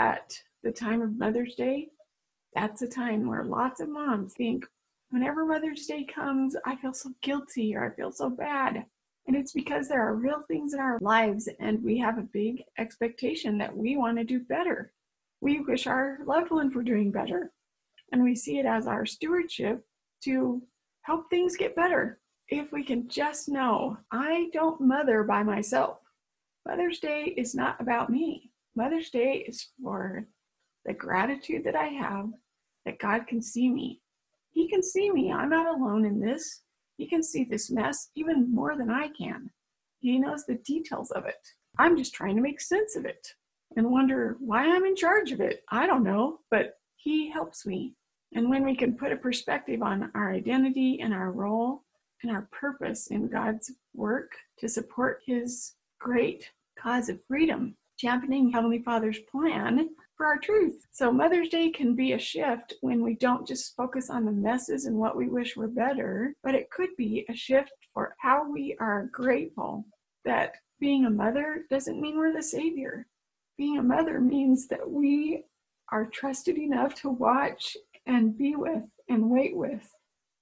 at the time of Mother's Day, that's a time where lots of moms think, whenever Mother's Day comes, I feel so guilty or I feel so bad. And it's because there are real things in our lives and we have a big expectation that we want to do better. We wish our loved ones were doing better. And we see it as our stewardship to help things get better. If we can just know, I don't mother by myself. Mother's Day is not about me. Mother's Day is for the gratitude that I have that God can see me. He can see me. I'm not alone in this. He can see this mess even more than I can. He knows the details of it. I'm just trying to make sense of it and wonder why I'm in charge of it. I don't know, but He helps me. And when we can put a perspective on our identity and our role and our purpose in God's work to support His great cause of freedom, championing Heavenly Father's plan for our truth. So Mother's Day can be a shift when we don't just focus on the messes and what we wish were better, but it could be a shift for how we are grateful that being a mother doesn't mean we're the savior. Being a mother means that we are trusted enough to watch and be with and wait with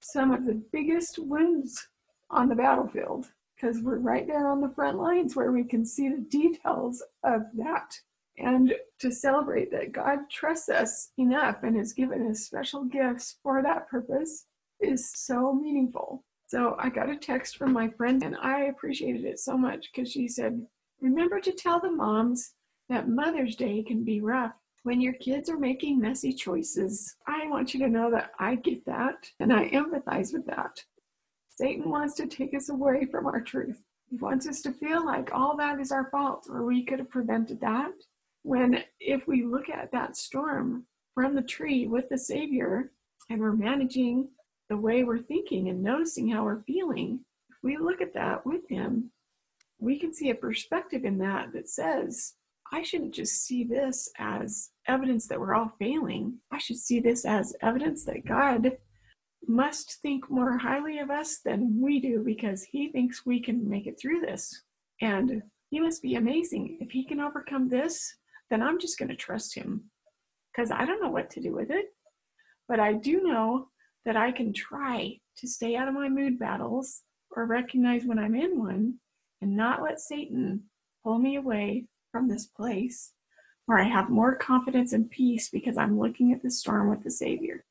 some of the biggest wounds on the battlefield because we're right there on the front lines where we can see the details of that and to celebrate that God trusts us enough and has given us special gifts for that purpose is so meaningful. So I got a text from my friend and I appreciated it so much because she said, Remember to tell the moms that Mother's Day can be rough when your kids are making messy choices. I want you to know that I get that and I empathize with that. Satan wants to take us away from our truth. He wants us to feel like all that is our fault or we could have prevented that when if we look at that storm from the tree with the Savior and we're managing the way we're thinking and noticing how we're feeling, if we look at that with Him, we can see a perspective in that that says, I shouldn't just see this as evidence that we're all failing. I should see this as evidence that God must think more highly of us than we do because He thinks we can make it through this. And He must be amazing. If He can overcome this, then I'm just going to trust him because I don't know what to do with it. But I do know that I can try to stay out of my mood battles or recognize when I'm in one and not let Satan pull me away from this place where I have more confidence and peace because I'm looking at the storm with the Savior.